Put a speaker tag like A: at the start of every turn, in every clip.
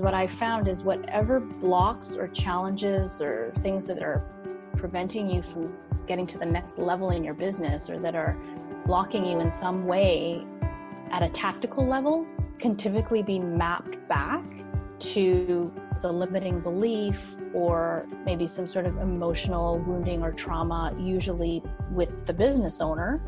A: What I found is whatever blocks or challenges or things that are preventing you from getting to the next level in your business or that are blocking you in some way at a tactical level can typically be mapped back to a limiting belief or maybe some sort of emotional wounding or trauma, usually with the business owner.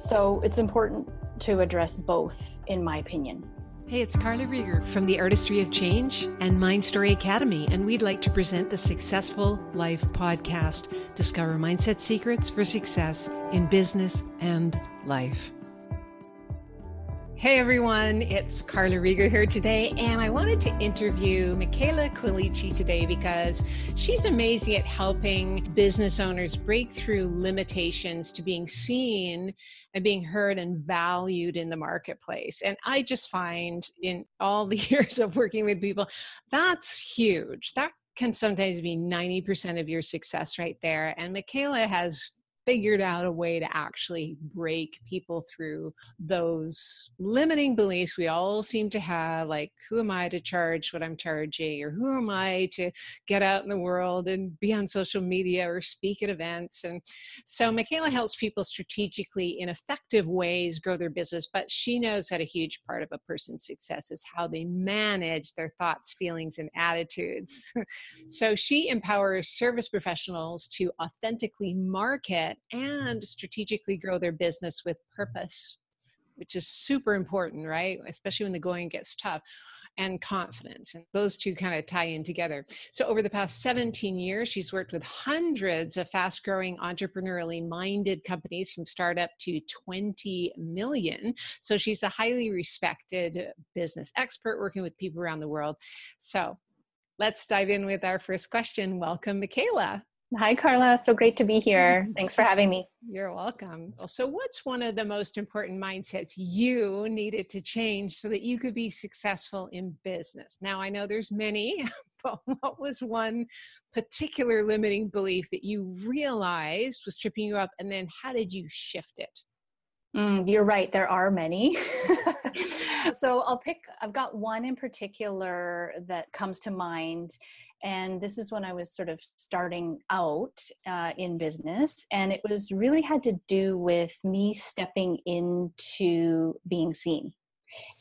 A: So it's important to address both, in my opinion.
B: Hey, it's Carla Rieger from the Artistry of Change and Mind Story Academy, and we'd like to present the Successful Life podcast. Discover mindset secrets for success in business and life. Hey everyone, it's Carla Rieger here today, and I wanted to interview Michela Quilici today because she's amazing at helping business owners break through limitations to being seen and being heard and valued in the marketplace. And I just find in all the years of working with people, that's huge. That can sometimes be 90% of your success right there. And Michela has figured out a way to actually break people through those limiting beliefs we all seem to have like who am i to charge what i'm charging or who am i to get out in the world and be on social media or speak at events? And so michela helps people strategically in effective ways grow their business but she knows that a huge part of a person's success is how they manage their thoughts feelings and attitudes. So she empowers service professionals to authentically market and strategically grow their business with purpose, which is super important, right? Especially when the going gets tough and confidence. And those two kind of tie in together. So, over the past 17 years, she's worked with hundreds of fast growing, entrepreneurially minded companies from startup to 20 million. So, she's a highly respected business expert working with people around the world. So, let's dive in with our first question. Welcome, Michela.
A: Hi, Carla. So great to be here. Thanks for having me.
B: You're welcome. So, what's one of the most important mindsets you needed to change so that you could be successful in business? Now, I know there's many, but what was one particular limiting belief that you realized was tripping you up? And then, how did you shift it?
A: Mm, you're right. There are many. so I'll pick, I've got one in particular that comes to mind, and this is when i was sort of starting out uh, in business and it was really had to do with me stepping into being seen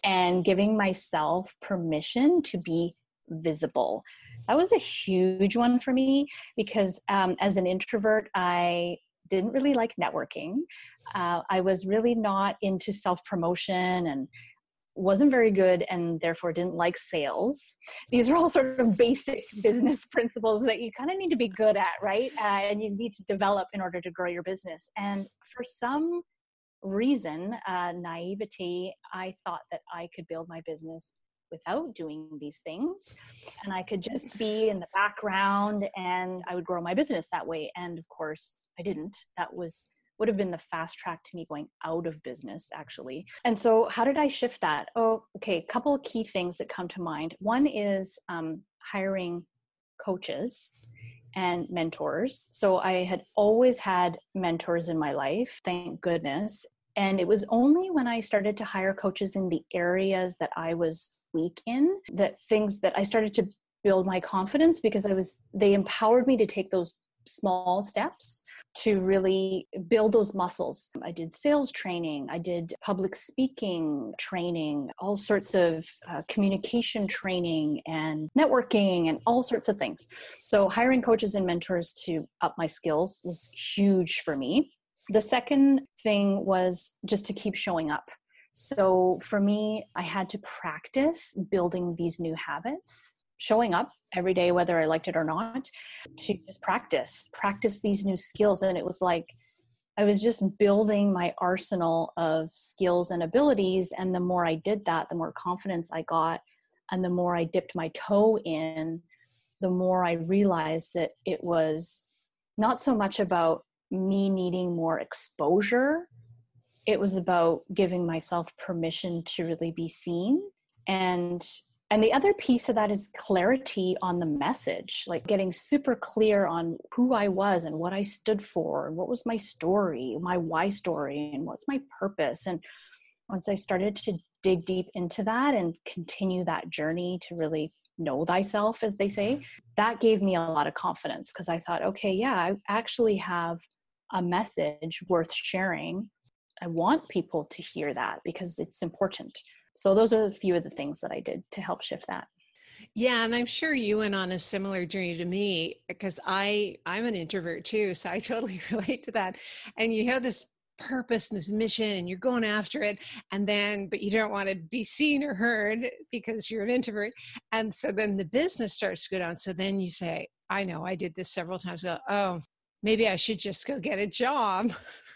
A: and giving myself permission to be visible. That was a huge one for me because um, as an introvert i didn't really like networking. Uh, i was really not into self promotion and wasn't very good and therefore didn't like sales. These are all sort of basic business principles that you kind of need to be good at, right? Uh, and you need to develop in order to grow your business. And for some reason, uh, naivety, I thought that I could build my business without doing these things and i could just be in the background and i would grow my business that way and of course i didn't that was would have been the fast track to me going out of business actually. And so how did i shift that? Oh okay a couple key things that come to mind. One is um, hiring coaches and mentors. So i had always had mentors in my life thank goodness. And it was only when i started to hire coaches in the areas that i was weak in that things that i started to build my confidence because i was they empowered me to take those small steps to really build those muscles. I did sales training, I did public speaking training, all sorts of uh, communication training and networking and all sorts of things. So, hiring coaches and mentors to up my skills was huge for me. The second thing was just to keep showing up. So, for me, I had to practice building these new habits showing up every day, whether I liked it or not, to just practice, practice these new skills. And it was like I was just building my arsenal of skills and abilities. And the more I did that, the more confidence I got. And the more I dipped my toe in, the more I realized that it was not so much about me needing more exposure. It was about giving myself permission to really be seen and and the other piece of that is clarity on the message, like getting super clear on who I was and what I stood for, and what was my story, my why story, and what's my purpose. And once I started to dig deep into that and continue that journey to really know thyself, as they say, that gave me a lot of confidence because I thought, okay, yeah, I actually have a message worth sharing. I want people to hear that because it's important. So, those are a few of the things that I did to help shift that.
B: Yeah, and I'm sure you went on a similar journey to me because I I'm an introvert too, so I totally relate to that. And you have this purpose and this mission and you're going after it and then but you don't want to be seen or heard because you're an introvert and so then the business starts to go down so then you say i know i did this several times go oh maybe i should just go get a job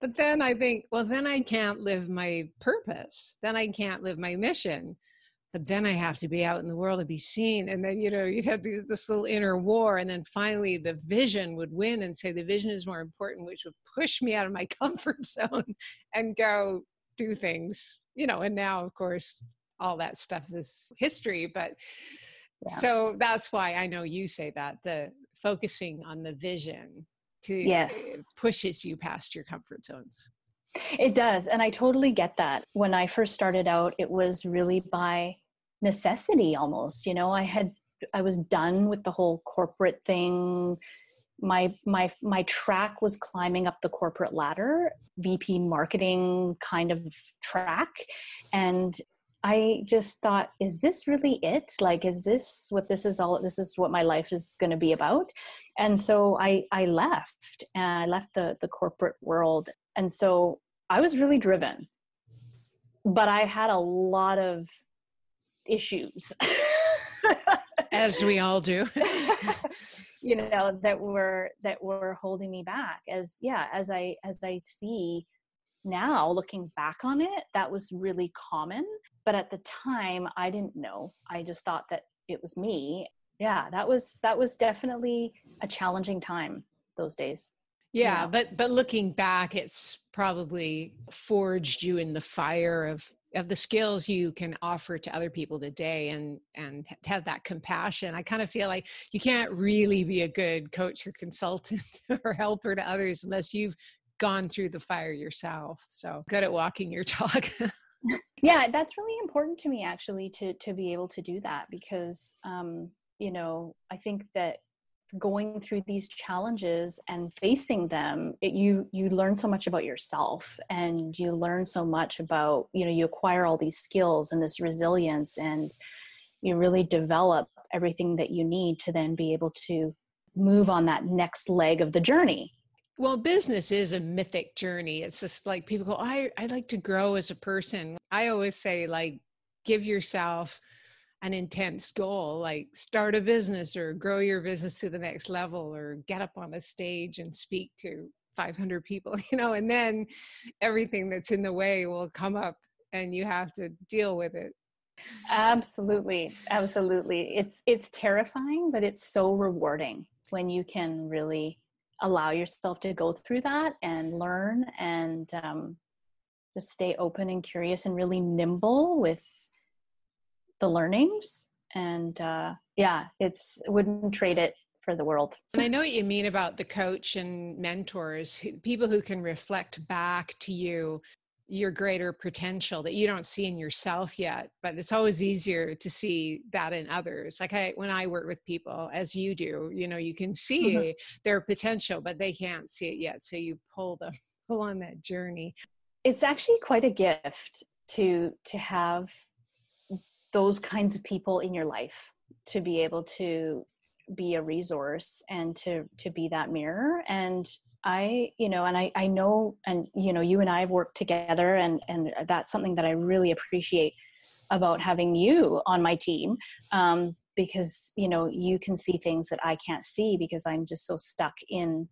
B: but then i think well then i can't live my purpose then i can't live my mission but then I have to be out in the world to be seen. And then, you know, you'd have this little inner war. And then finally the vision would win and say the vision is more important, which would push me out of my comfort zone and go do things, you know. And now, of course, all that stuff is history. But yeah. so that's why I know you say that the focusing on the vision to
A: yes.
B: pushes you past your comfort zones.
A: It does. And I totally get that. When I first started out, it was really by necessity almost. You know, I had, I was done with the whole corporate thing. My my my track was climbing up the corporate ladder, VP marketing kind of track, and I just thought, is this really it? Like, is this what this is all? This is what my life is going to be about. And so I I left and I left the the corporate world and so I was really driven, but I had a lot of issues.
B: as we all do.
A: you know, that were that were holding me back as yeah, as I as I see now looking back on it, that was really common. But at the time I didn't know. I just thought that it was me. Yeah, that was that was definitely a challenging time those days
B: yeah, but but looking back it's probably forged you in the fire of of the skills you can offer to other people today and and have that compassion i kind of feel like you can't really be a good coach or consultant or helper to others unless you've gone through the fire yourself so good at walking your talk
A: yeah that's really important to me actually to to be able to do that because um you know i think that going through these challenges and facing them it, you you learn so much about yourself and you learn so much about you know you acquire all these skills and this resilience and you really develop everything that you need to then be able to move on that next leg of the journey
B: well business is a mythic journey. It's just like people go i i like to grow as a person. I always say like give yourself an intense goal like start a business or grow your business to the next level or get up on a stage and speak to 500 people you know and then everything that's in the way will come up and you have to deal with it.
A: Absolutely. Absolutely. It's it's terrifying but it's so rewarding when you can really allow yourself to go through that and learn and um, just stay open and curious and really nimble with the learnings. And uh, yeah it's wouldn't trade it for the world.
B: And i know what you mean about the coach and mentors people who can reflect back to you your greater potential that you don't see in yourself yet but it's always easier to see that in others like i when i work with people as you do you know you can see mm-hmm. their potential but they can't see it yet so you pull them pull on that journey
A: it's actually quite a gift to to have those kinds of people in your life to be able to be a resource and to to be that mirror and i you know and i i know and you know you and i have worked together and and that's something that i really appreciate about having you on my team um, because you know you can see things that i can't see because i'm just so stuck in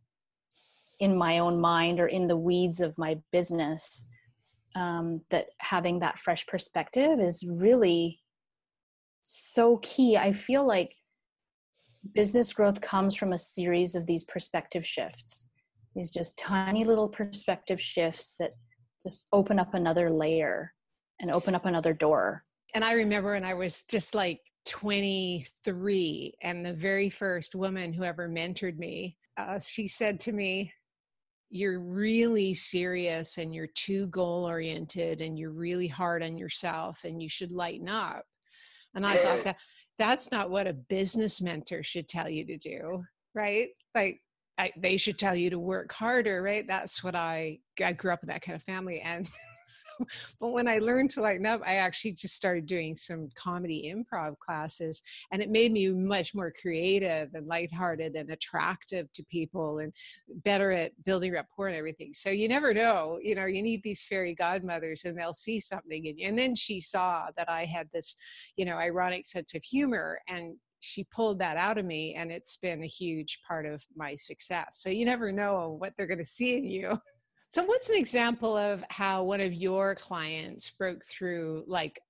A: in my own mind or in the weeds of my business um, that having that fresh perspective is really so key. I feel like business growth comes from a series of these perspective shifts, these just tiny little perspective shifts that just open up another layer and open up another door.
B: And I remember when I was just like 23, and the very first woman who ever mentored me, uh, she said to me, you're really serious and you're too goal oriented and you're really hard on yourself and you should lighten up and i thought that that's not what a business mentor should tell you to do right? Like I, they should tell you to work harder right? That's what i i grew up in that kind of family and but when I learned to lighten up, I actually just started doing some comedy improv classes, and it made me much more creative and lighthearted and attractive to people, and better at building rapport and everything. So you never know, you know, you need these fairy godmothers, and they'll see something in you. And then she saw that I had this, you know, ironic sense of humor, and she pulled that out of me and it's been a huge part of my success so you never know what they're going to see in you So, what's an example of how one of your clients broke through like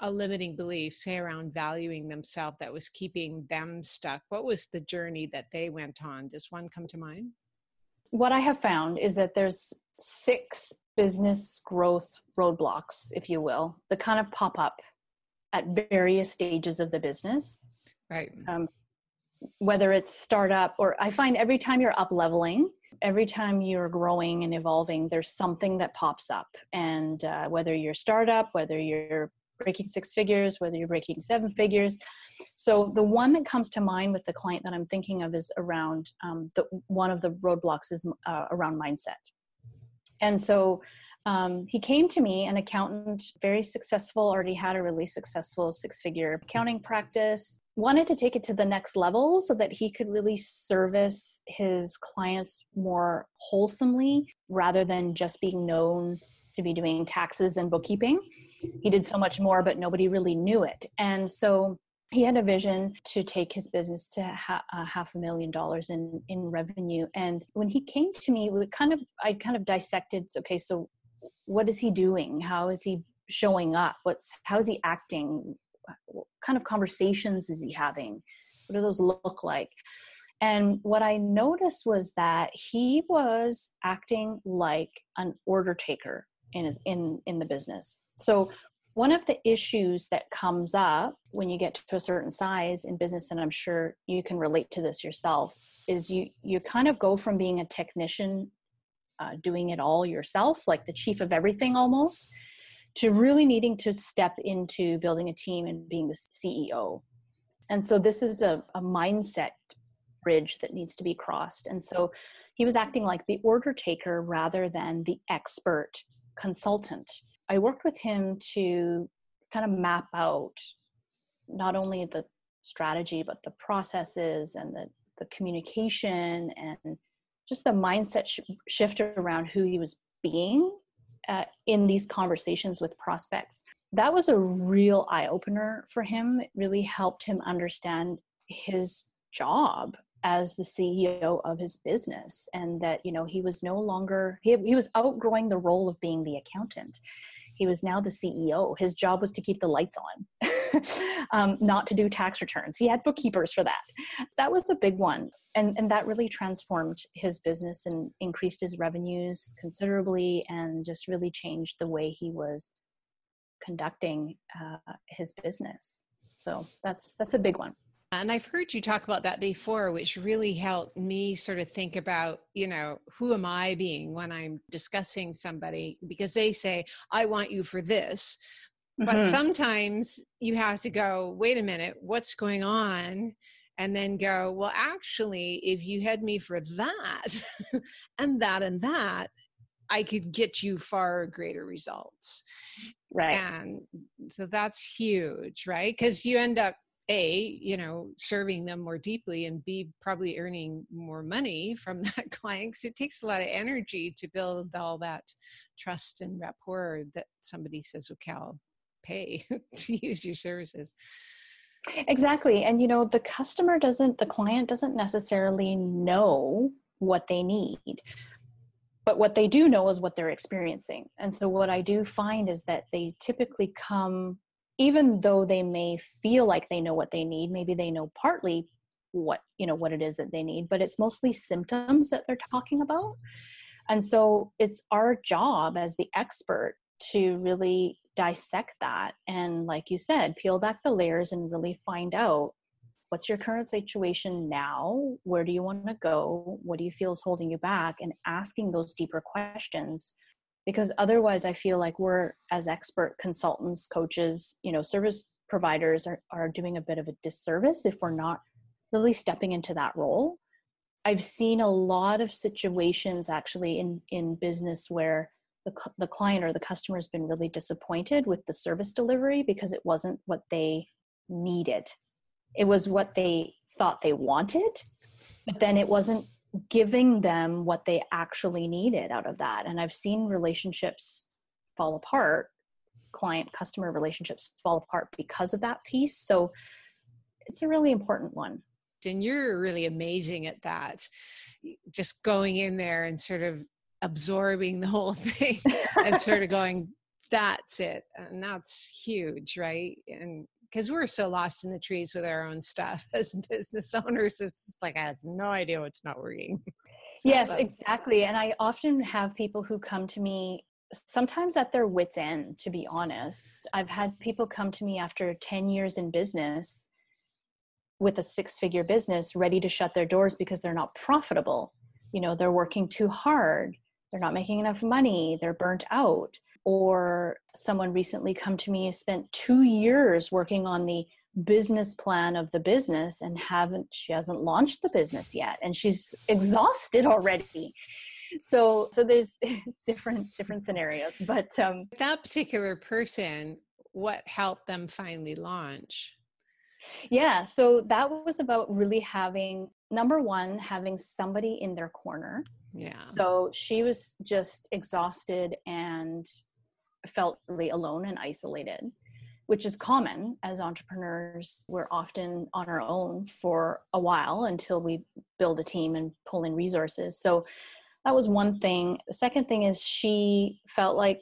B: a limiting belief, say around valuing themselves, that was keeping them stuck? What was the journey that they went on? Does one come to mind?
A: What I have found is that there's six business growth roadblocks, if you will, that kind of pop up at various stages of the business.
B: Right. Um,
A: whether it's startup or I find every time you're up leveling, every time you're growing and evolving, there's something that pops up. And uh, whether you're startup, whether you're breaking six figures, whether you're breaking seven figures. So the one that comes to mind with the client that I'm thinking of is around um, the one of the roadblocks is uh, around mindset. And so um, he came to me, an accountant, very successful, already had a really successful six figure accounting practice, wanted to take it to the next level so that he could really service his clients more wholesomely rather than just being known to be doing taxes and bookkeeping. He did so much more, but nobody really knew it. And so he had a vision to take his business to ha- a half a million dollars in, in revenue. And when he came to me, we kind of, I kind of dissected, okay, so what is he doing? How is he showing up? What's, how is he acting? What kind of conversations is he having? What do those look like? And what i noticed was that he was acting like an order taker in his in in the business. So one of the issues that comes up when you get to a certain size in business and i'm sure you can relate to this yourself is you you kind of go from being a technician uh, doing it all yourself like the chief of everything almost to really needing to step into building a team and being the CEO. And so this is a, a mindset bridge that needs to be crossed. And so he was acting like the order taker rather than the expert consultant. I worked with him to kind of map out not only the strategy, but the processes and the, the communication and just the mindset sh- shift around who he was being uh, in these conversations with prospects. That was a real eye opener for him. It really helped him understand his job as the CEO of his business and that you know he was no longer he, he was outgrowing the role of being the accountant he was now the CEO. His job was to keep the lights on, um, not to do tax returns. He had bookkeepers for that. That was a big one. And, and that really transformed his business and increased his revenues considerably and just really changed the way he was conducting uh, his business. So that's that's a big one.
B: And I've heard you talk about that before, which really helped me sort of think about, you know, who am I being when I'm discussing somebody? Because they say, I want you for this. Mm-hmm. But sometimes you have to go, wait a minute, what's going on? And then go, well, actually, if you had me for that and that and that, I could get you far greater results.
A: Right.
B: And so that's huge, right? Because you end up a you know serving them more deeply and b probably earning more money from that client because it takes a lot of energy to build all that trust and rapport that somebody says okay i'll pay to use your services.
A: Exactly and you know the customer doesn't the client doesn't necessarily know what they need but what they do know is what they're experiencing and so what i do find is that they typically come even though they may feel like they know what they need maybe they know partly what you know what it is that they need but it's mostly symptoms that they're talking about. And so it's our job as the expert to really dissect that and like you said peel back the layers and really find out what's your current situation now? Where do you want to go? What do you feel is holding you back? and asking those deeper questions because otherwise i feel like we're as expert consultants coaches you know service providers are, are doing a bit of a disservice if we're not really stepping into that role. I've seen a lot of situations actually in in business where the, the client or the customer has been really disappointed with the service delivery because it wasn't what they needed. It was what they thought they wanted but then it wasn't giving them what they actually needed out of that. And i've seen relationships fall apart client customer relationships fall apart because of that piece. So it's a really important one.
B: And you're really amazing at that just going in there and sort of absorbing the whole thing and sort of going that's it. And that's huge right? And because we're so lost in the trees with our own stuff as business owners it's just like i have no idea what's not working.
A: So yes exactly and i often have people who come to me sometimes at their wits end to be honest. I've had people come to me after 10 years in business with a six figure business ready to shut their doors because they're not profitable. You know they're working too hard they're not making enough money they're burnt out or someone recently come to me spent two years working on the business plan of the business and haven't she hasn't launched the business yet and she's exhausted already. So so there's different different scenarios but um
B: that particular person what helped them finally launch?
A: Yeah so that was about really having number one having somebody in their corner.
B: Yeah.
A: So she was just exhausted and felt really alone and isolated, which is common as entrepreneurs. We're often on our own for a while until we build a team and pull in resources. So that was one thing. The second thing is she felt like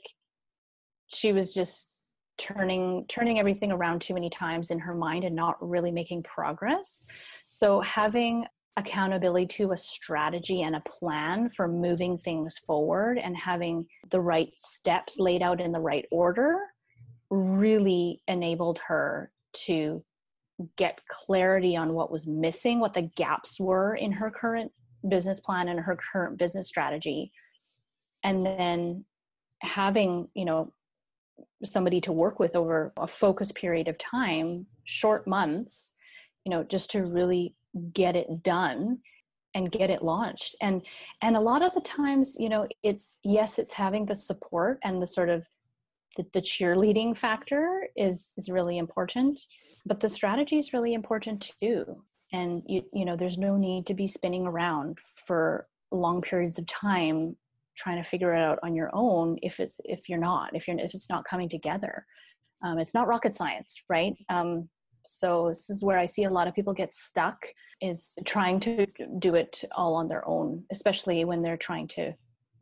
A: she was just turning turning everything around too many times in her mind and not really making progress so having accountability to a strategy and a plan for moving things forward and having the right steps laid out in the right order really enabled her to get clarity on what was missing, what the gaps were in her current business plan and her current business strategy. And then having, you know, somebody to work with over a focus period of time, short months, you know, just to really get it done and get it launched. And and a lot of the times you know it's yes it's having the support and the sort of the, the cheerleading factor is is really important but the strategy is really important too. And you you know there's no need to be spinning around for long periods of time trying to figure it out on your own if it's if you're not if you're if it's not coming together. Um, it's not rocket science right? Um, so this is where i see a lot of people get stuck is trying to do it all on their own especially when they're trying to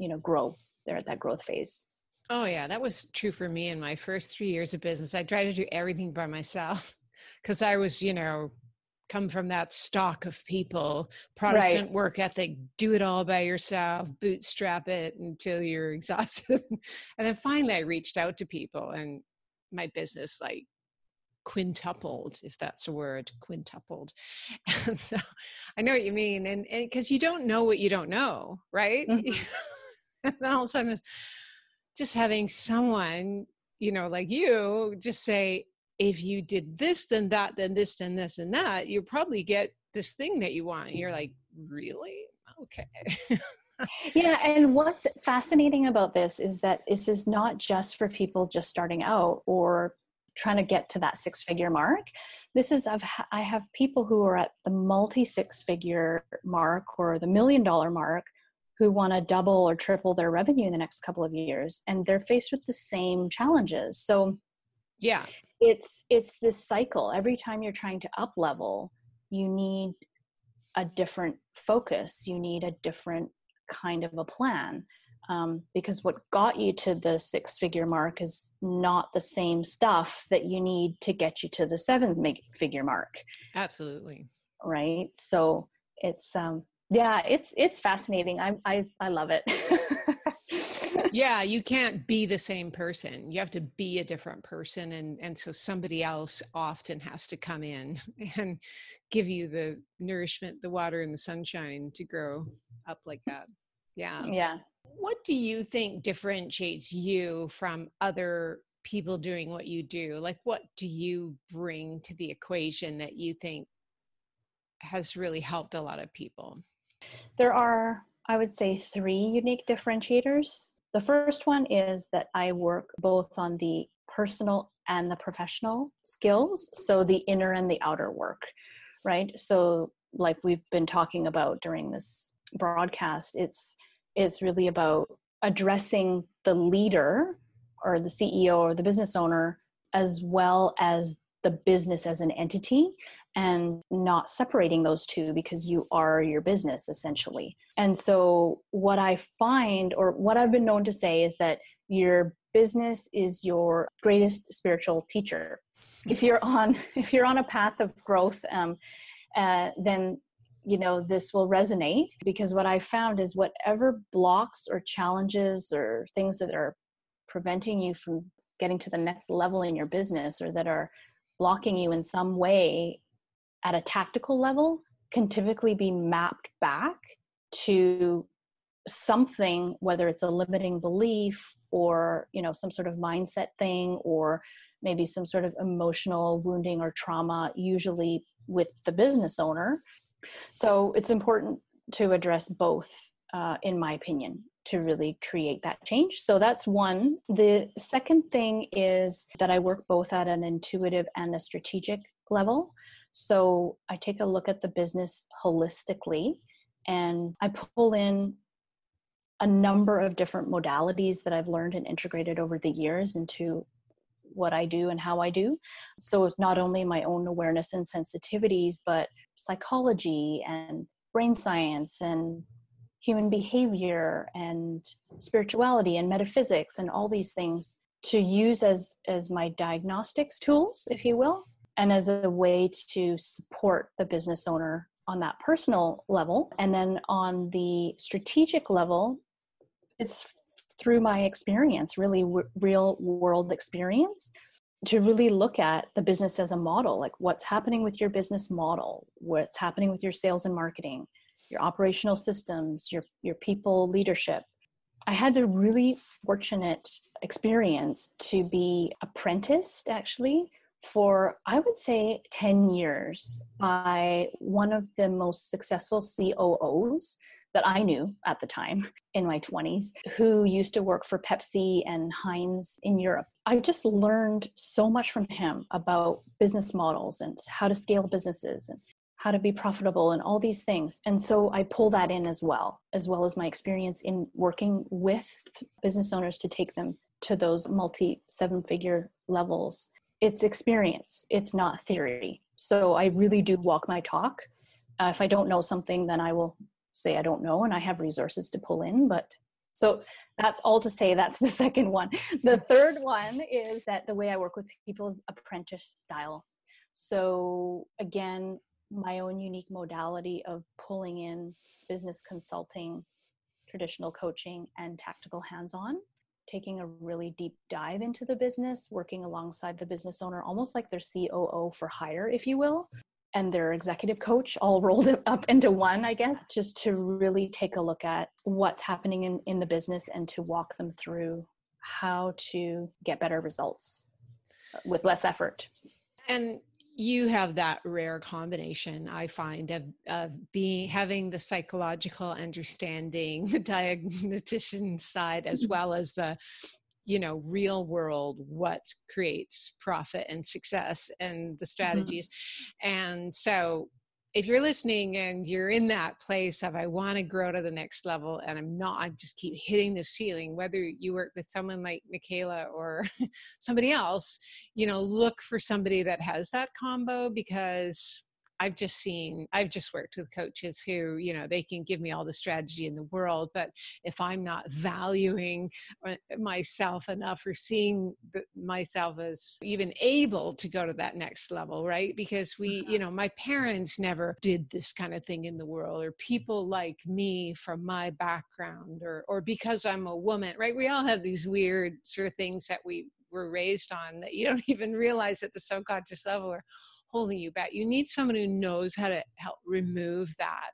A: you know grow. They're at that growth phase.
B: Oh yeah that was true for me in my first three years of business. I tried to do everything by myself because i was you know come from that stock of people protestant right. work ethic do it all by yourself bootstrap it until you're exhausted. And then finally i reached out to people and my business like quintupled, if that's a word, quintupled. And so I know what you mean. And because you don't know what you don't know, right? Mm-hmm. and then all of a sudden, just having someone, you know, like you just say, if you did this, then that, then this, then this, and that, you probably get this thing that you want. And you're like, really? Okay.
A: yeah and what's fascinating about this is that this is not just for people just starting out or trying to get to that six figure mark. This is I've, i have people who are at the multi six figure mark or the million dollar mark who want to double or triple their revenue in the next couple of years and they're faced with the same challenges. So
B: yeah.
A: it's it's this cycle. Every time you're trying to up level you need a different focus. You need a different kind of a plan um, because what got you to the six figure mark is not the same stuff that you need to get you to the seven figure mark
B: absolutely
A: right so it's um yeah it's it's fascinating i i, I love it
B: yeah, you can't be the same person. You have to be a different person and and so somebody else often has to come in and give you the nourishment, the water and the sunshine to grow up like that. Yeah.
A: Yeah.
B: What do you think differentiates you from other people doing what you do? Like what do you bring to the equation that you think has really helped a lot of people?
A: There are I would say three unique differentiators. The first one is that I work both on the personal and the professional skills, so the inner and the outer work, right? So, like we've been talking about during this broadcast, it's it's really about addressing the leader or the CEO or the business owner as well as the business as an entity and not separating those two because you are your business essentially. And so, what I find, or what I've been known to say, is that your business is your greatest spiritual teacher. If you're on, if you're on a path of growth, um, uh, then you know this will resonate because what I found is whatever blocks or challenges or things that are preventing you from getting to the next level in your business or that are blocking you in some way at a tactical level can typically be mapped back to something whether it's a limiting belief or you know some sort of mindset thing or maybe some sort of emotional wounding or trauma usually with the business owner so it's important to address both uh, in my opinion to really create that change. So that's one. The second thing is that i work both at an intuitive and a strategic level. So I take a look at the business holistically and I pull in a number of different modalities that I've learned and integrated over the years into what I do and how I do. So it's not only my own awareness and sensitivities, but psychology and brain science and human behavior and spirituality and metaphysics and all these things to use as as my diagnostics tools if you will and as a way to support the business owner on that personal level. And then on the strategic level, it's through my experience, really w- real world experience, to really look at the business as a model like what's happening with your business model, what's happening with your sales and marketing, your operational systems, your, your people leadership. I had the really fortunate experience to be apprenticed actually for I would say 10 years by one of the most successful COOs that I knew at the time in my 20s who used to work for Pepsi and Heinz in Europe. I just learned so much from him about business models and how to scale businesses and how to be profitable and all these things. And so I pull that in as well, as well as my experience in working with business owners to take them to those multi seven figure levels it's experience it's not theory so i really do walk my talk uh, if i don't know something then i will say i don't know and i have resources to pull in but so that's all to say that's the second one. The third one is that the way i work with people is apprentice style. So again my own unique modality of pulling in business consulting traditional coaching and tactical hands-on taking a really deep dive into the business, working alongside the business owner, almost like their COO for hire, if you will, and their executive coach all rolled up into one, I guess, just to really take a look at what's happening in, in the business and to walk them through how to get better results with less effort.
B: And you have that rare combination i find of, of being having the psychological understanding the diagnostician side as mm-hmm. well as the you know real world what creates profit and success and the mm-hmm. strategies mm-hmm. and so if you're listening and you're in that place of I want to grow to the next level and I'm not, I just keep hitting the ceiling, whether you work with someone like Michela or somebody else, you know, look for somebody that has that combo because I've just seen, I've just worked with coaches who, you know, they can give me all the strategy in the world, but if I'm not valuing uh, myself enough or seeing myself as even able to go to that next level, right? Because we, you mm-hmm. know, my parents never did this kind of thing in the world, or people like me from my background, or or because I'm a woman, right? We all have these weird sort of things that we were raised on that you don't even realize at the subconscious level are holding you back you need someone who knows how to help remove that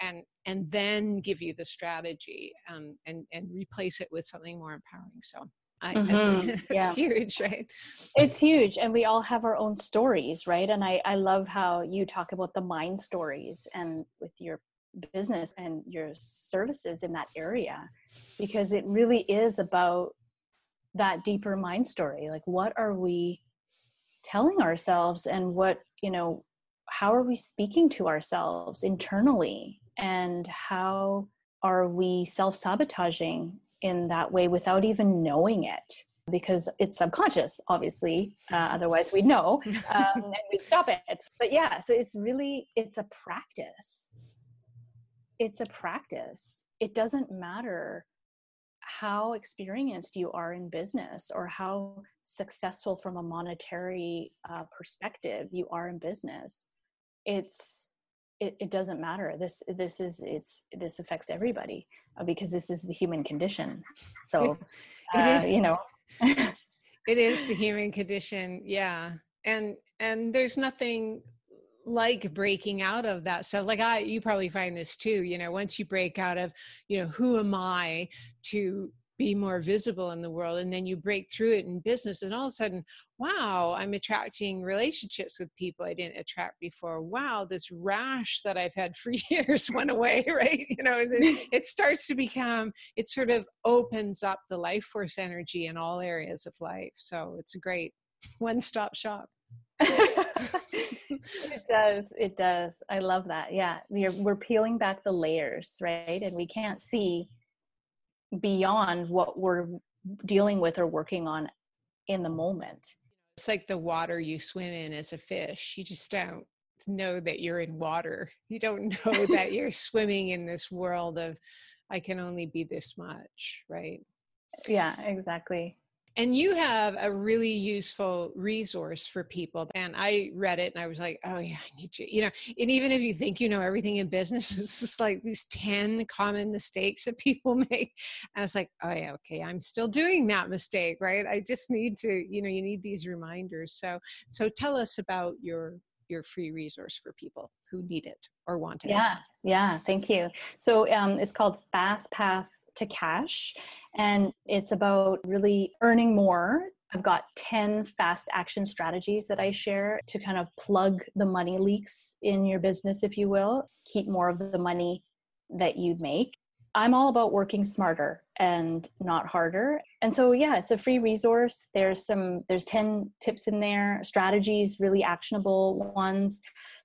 B: and and then give you the strategy um, and and replace it with something more empowering so I, mm-hmm. it's yeah. huge, right?
A: It's huge. And we all have our own stories, right? And I, I love how you talk about the mind stories and with your business and your services in that area, because it really is about that deeper mind story. Like, what are we telling ourselves and what you know how are we speaking to ourselves internally? And how are we self-sabotaging in that way without even knowing it? Because it's subconscious obviously. Uh, otherwise we'd know um, and we'd stop it. But yeah so it's really it's a practice. It's a practice. It doesn't matter how experienced you are in business or how successful from a monetary uh, perspective you are in business it's it, it, doesn't matter. This this is it's this affects everybody uh, because this is the human condition. So uh, you know.
B: It is the human condition yeah. And and there's nothing like breaking out of that stuff like i you probably find this too you know once you break out of you know who am i to be more visible in the world and then you break through it in business and all of a sudden wow i'm attracting relationships with people i didn't attract before. Wow this rash that i've had for years went away right? You know it starts to become it sort of opens up the life force energy in all areas of life. So it's a great one-stop shop
A: it does it does. I love that yeah. We're, we're peeling back the layers right? And we can't see beyond what we're dealing with or working on in the moment.
B: It's like the water you swim in as a fish you just don't know that you're in water. You don't know that you're swimming in this world of i can only be this much right?
A: Yeah exactly
B: and you have a really useful resource for people. And I read it and I was like, oh, yeah, I need you. you know, and even if you think you know everything in business, it's just like these 10 common mistakes that people make. And I was like, oh, yeah, okay, I'm still doing that mistake, right? I just need to, you know, you need these reminders. So, so tell us about your your free resource for people who need it or want it.
A: Yeah, yeah, thank you. So um, it's called Fast Path to cash. And it's about really earning more. I've got 10 fast action strategies that I share to kind of plug the money leaks in your business, if you will, keep more of the money that you make. I'm all about working smarter and not harder. And so yeah, it's a free resource. There's some there's 10 tips in there, strategies, really actionable ones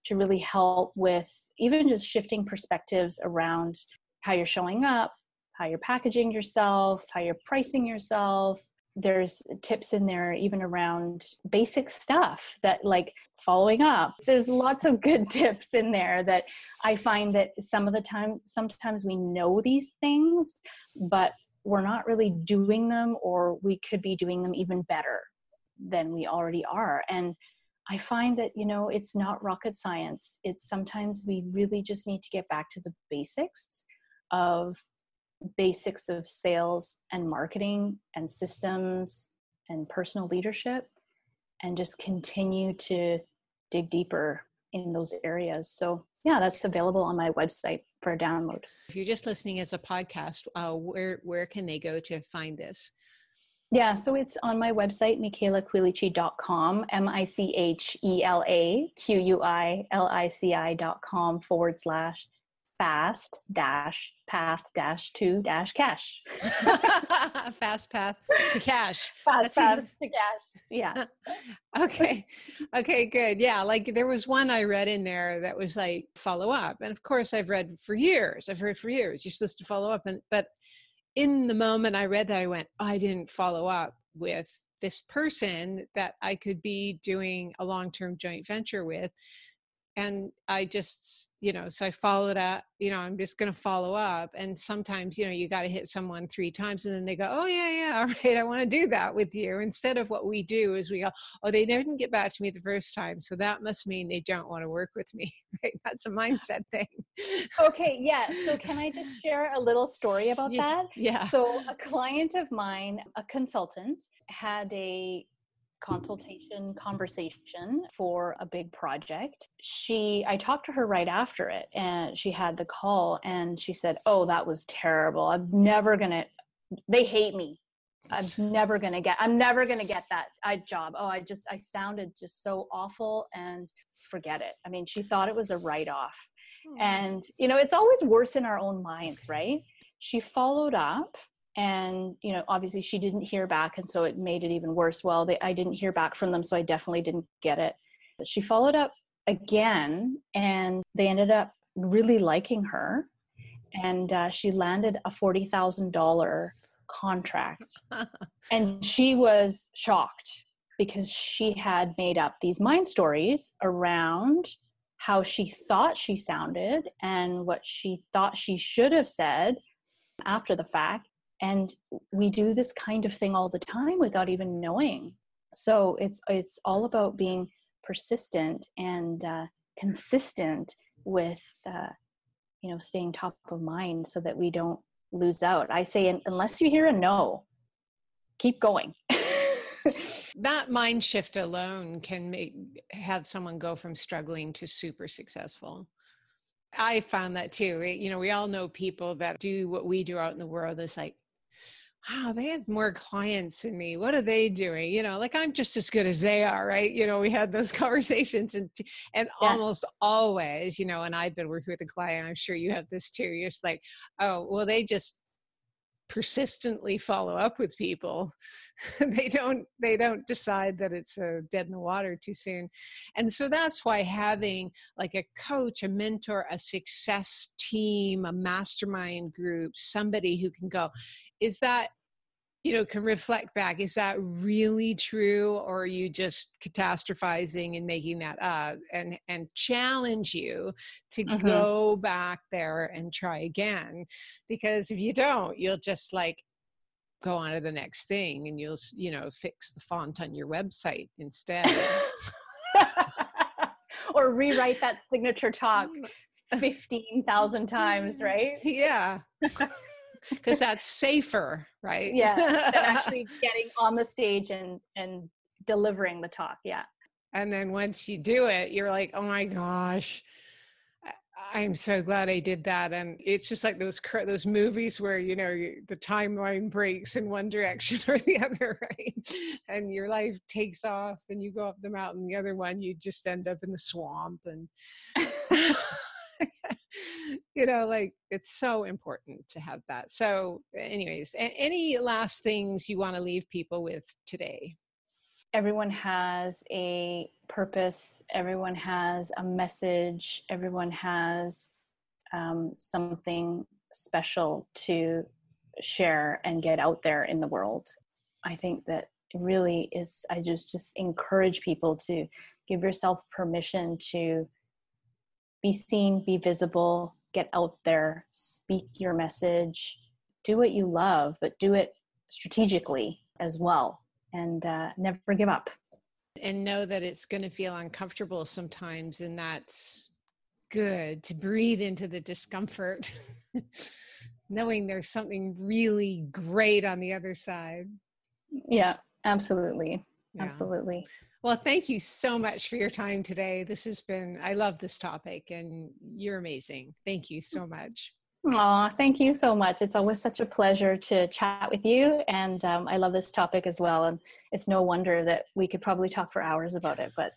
A: to really help with even just shifting perspectives around how you're showing up, how you're packaging yourself, how you're pricing yourself. There's tips in there even around basic stuff that like following up. There's lots of good tips in there that I find that some of the time sometimes we know these things, but we're not really doing them or we could be doing them even better than we already are. And I find that, you know, it's not rocket science. It's sometimes we really just need to get back to the basics of basics of sales and marketing and systems and personal leadership and just continue to dig deeper in those areas. So, yeah, that's available on my website for a download.
B: If you're just listening as a podcast, uh, where where can they go to find this?
A: Yeah, so it's on my website, michela M I C H E L A Q U I L I C I.com forward slash fast dash path dash to dash cash.
B: fast path to cash.
A: Fast That's path to cash. Yeah.
B: okay. Okay, good. Yeah. Like there was one I read in there that was like follow up. And of course I've read for years. I've heard for years. You're supposed to follow up. And but in the moment I read that I went, oh, I didn't follow up with this person that I could be doing a long term joint venture with and i just you know so i followed up you know i'm just going to follow up and sometimes you know you got to hit someone three times and then they go oh yeah yeah all right i want to do that with you instead of what we do is we go oh they didn't get back to me the first time so that must mean they don't want to work with me right? That's a mindset thing.
A: Okay yeah so can i just share a little story about
B: yeah,
A: that?
B: yeah.
A: So a client of mine a consultant had a consultation conversation for a big project. She I talked to her right after it and she had the call and she said, "Oh, that was terrible. I'm never going to they hate me. I'm never going to get I'm never going to get that I, job. Oh, I just I sounded just so awful and forget it. I mean, she thought it was a write off. Hmm. And you know, it's always worse in our own minds, right? She followed up and you know obviously she didn't hear back and so it made it even worse. Well they, i didn't hear back from them so i definitely didn't get it. But she followed up again and they ended up really liking her. And uh, she landed a $40000 contract. And she was shocked because she had made up these mind stories around how she thought she sounded and what she thought she should have said after the fact and we do this kind of thing all the time without even knowing. So it's it's all about being persistent and uh, consistent with uh, you know staying top of mind so that we don't lose out. I say unless you hear a no keep going.
B: That mind shift alone can make have someone go from struggling to super successful. I found that too. You know we all know people that do what we do out in the world. It's like wow, they have more clients than me. What are they doing? You know, like I'm just as good as they are, right? You know, we had those conversations and and yeah. almost always, you know, and I've been working with a client, I'm sure you have this too. You're just like, oh, well, they just persistently follow up with people. They don't they don't decide that it's a dead in the water too soon. And so that's why having like a coach a mentor a success team a mastermind group somebody who can go is that you know can reflect back is that really true or are you just catastrophizing and making that up and and challenge you to mm-hmm. go back there and try again? Because if you don't you'll just like go on to the next thing and you'll you know fix the font on your website instead.
A: Or rewrite that signature talk 15,000 times right?
B: Yeah because that's safer, right?
A: Yeah, than actually getting on the stage and and delivering the talk. Yeah.
B: And then once you do it, you're like, oh my gosh, I'm so glad I did that. And it's just like those those movies where you know the timeline breaks in one direction or the other, right? And your life takes off, and you go up the mountain. The other one, you just end up in the swamp, and you know, like it's so important to have that. So, anyways, any last things you want to leave people with today?
A: Everyone has a purpose, everyone has a message, everyone has um, something special to share and get out there in the world. I think that really is, I just, just encourage people to give yourself permission to be seen, be visible, get out there, speak your message, do what you love, but do it strategically as well, and uh, never give up.
B: And know that it's going to feel uncomfortable sometimes, and that's good to breathe into the discomfort, knowing there's something really great on the other side.
A: Yeah, absolutely. Yeah. Absolutely.
B: Well, thank you so much for your time today. This has been, I love this topic and you're amazing. Thank you so much.
A: Aw, thank you so much. It's always such a pleasure to chat with you. And um, I love this topic as well. And it's no wonder that we could probably talk for hours about it. But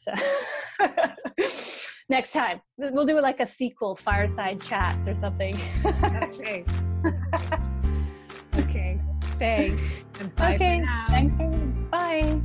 A: uh, next time, we'll do like a sequel, Fireside Chats or something.
B: That's right. okay. Thanks.
A: And bye okay. Thanks. Bye.